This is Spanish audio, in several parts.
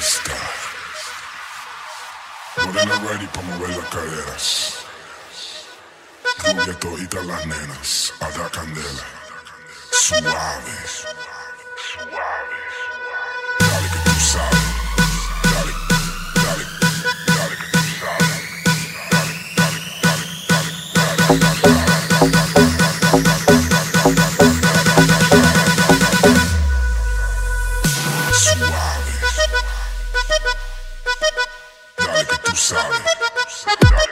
fiesta. Morena ready para mover las caderas. Rubia todita las nenas, a dar candela. Suave. Suave. Dale que tú sabes. Dale, dale, dale que tú sabes. Dale, dale, dale, dale, dale, dale, dale, dale, sorry. sorry.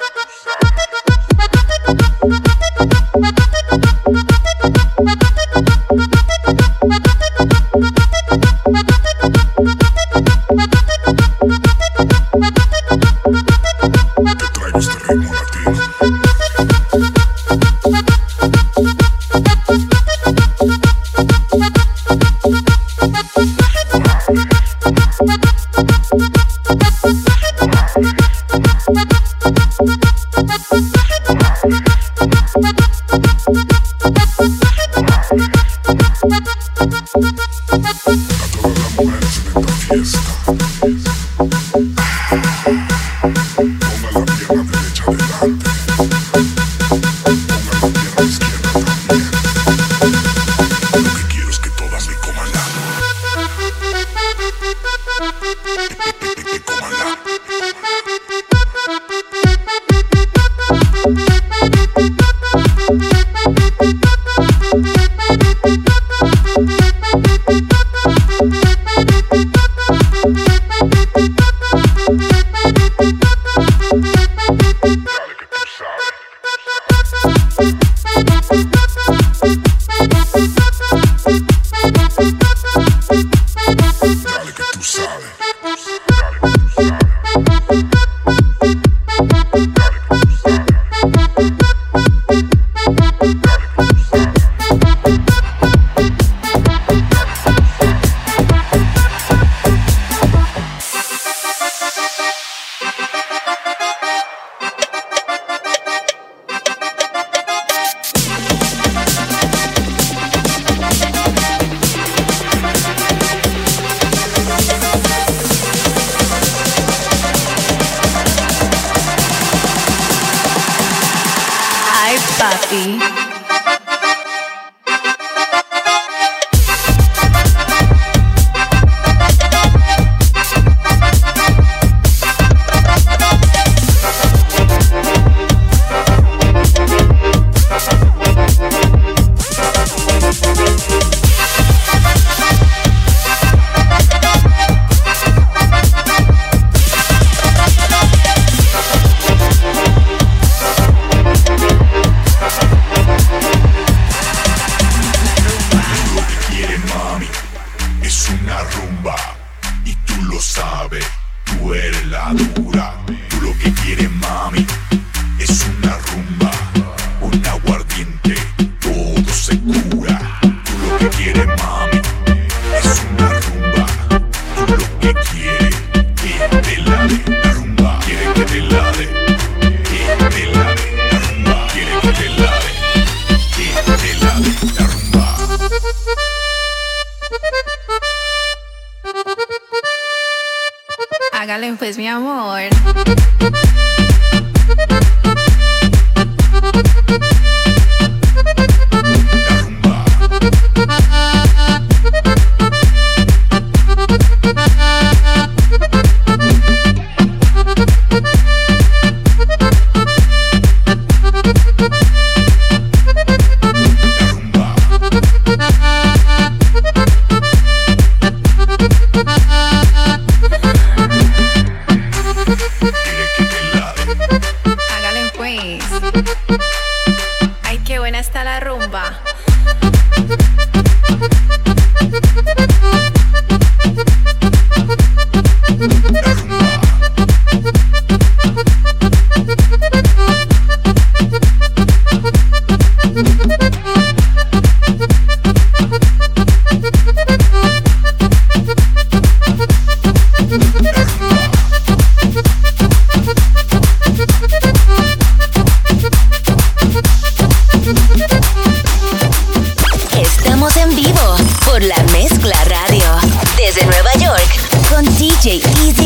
Que quieres que te la de la rumba, quiere que te la de, que te la de la rumba, quiere que te la de, que te la de la rumba. Hágale pues, mi amor. DJ Easy.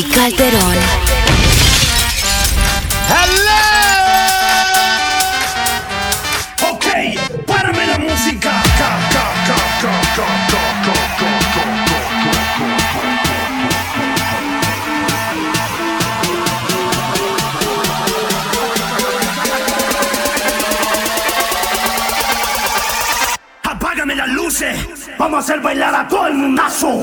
Calderón. ¡Hello! Ok, párame la música. Apágame las luces. Vamos a hacer bailar a todo el mundazo.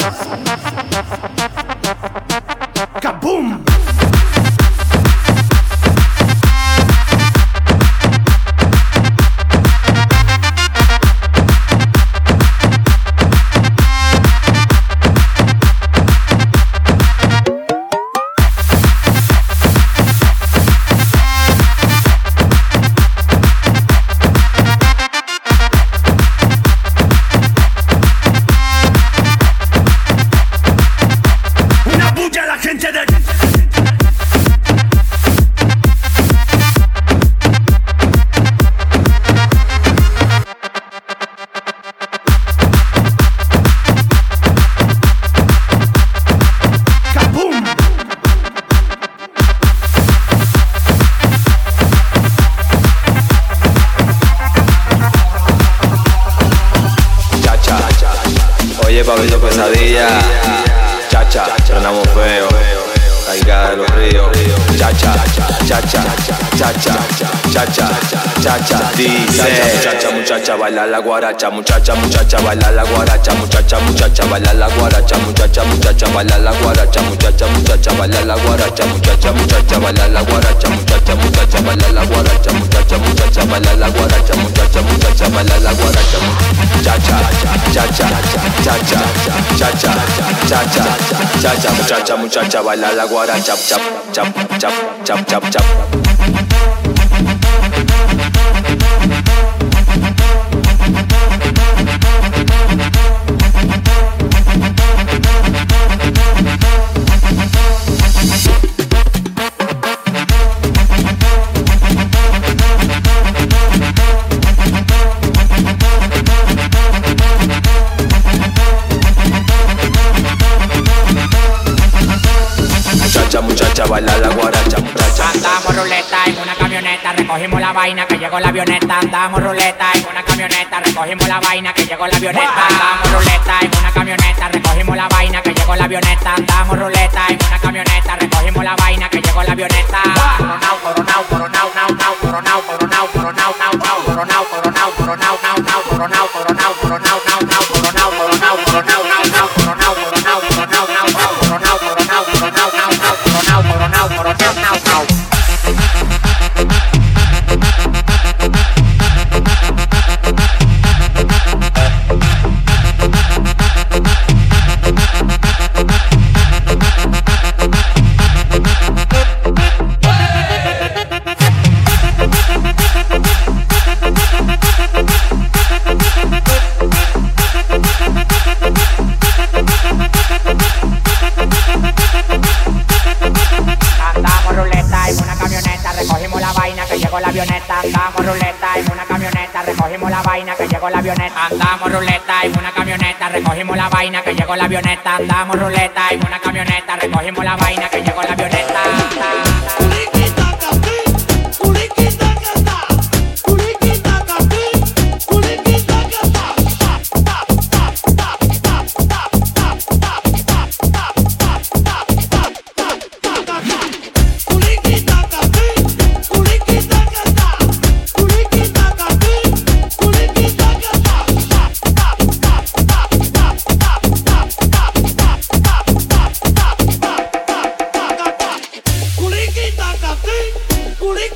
Oye, Pablito Pesadilla, chacha, tronamos feo, caiga de los ríos, chacha, chacha, chacha, chacha, chacha, dice, muchacha, muchacha, baila la guaracha, muchacha, muchacha, baila la guaracha, muchacha, muchacha, baila la guaracha, muchacha, muchacha, baila la guaracha, muchacha, muchacha, baila la guaracha, muchacha, muchacha, baila la guaracha, muchacha, muchacha, baila la guaracha, muchacha, muchacha, baila la guaracha, muchacha, muchacha, baila la guaracha, chacha, chacha, chacha, chacha, chacha, chacha, muchacha, muchacha, baila la guaracha, chap, chap, chap, chap, chap, chap. Vaina que llegó la avioneta. Andamos ruleta en una camioneta, recogimos la vaina que llegó la avioneta. Andamos ruleta en una camioneta, recogimos la vaina que llegó la avioneta. Andamos ruleta en una camioneta, recogimos la vaina que llegó la avioneta. Andamos ruleta en una camioneta, recogimos la vaina que llegó la avioneta. Andamos ruleta en una camioneta, recogimos la vaina que llegó la avioneta. Andamos ruleta en una camioneta, recogimos la vaina que llegó la avioneta.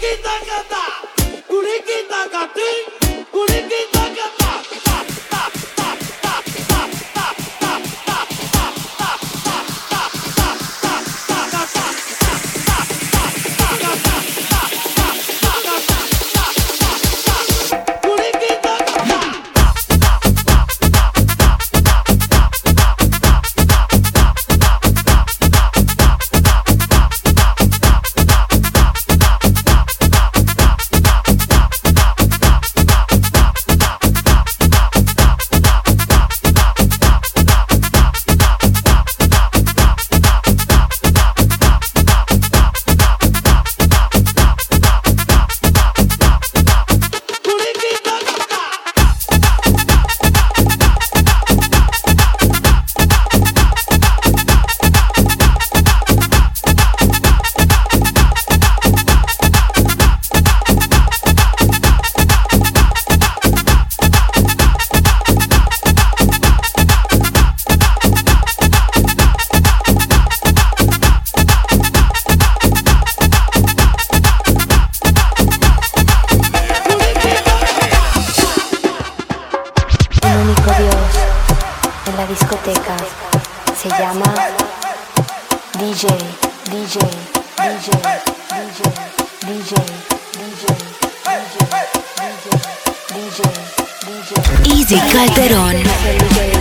Kuriki takata, kuriki takatín. Easy Calderón.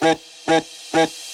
Bit, bit, bit.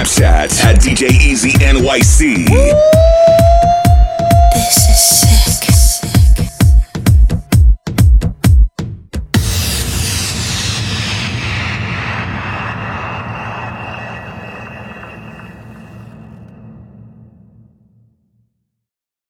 Snapchat at DJ Easy NYC.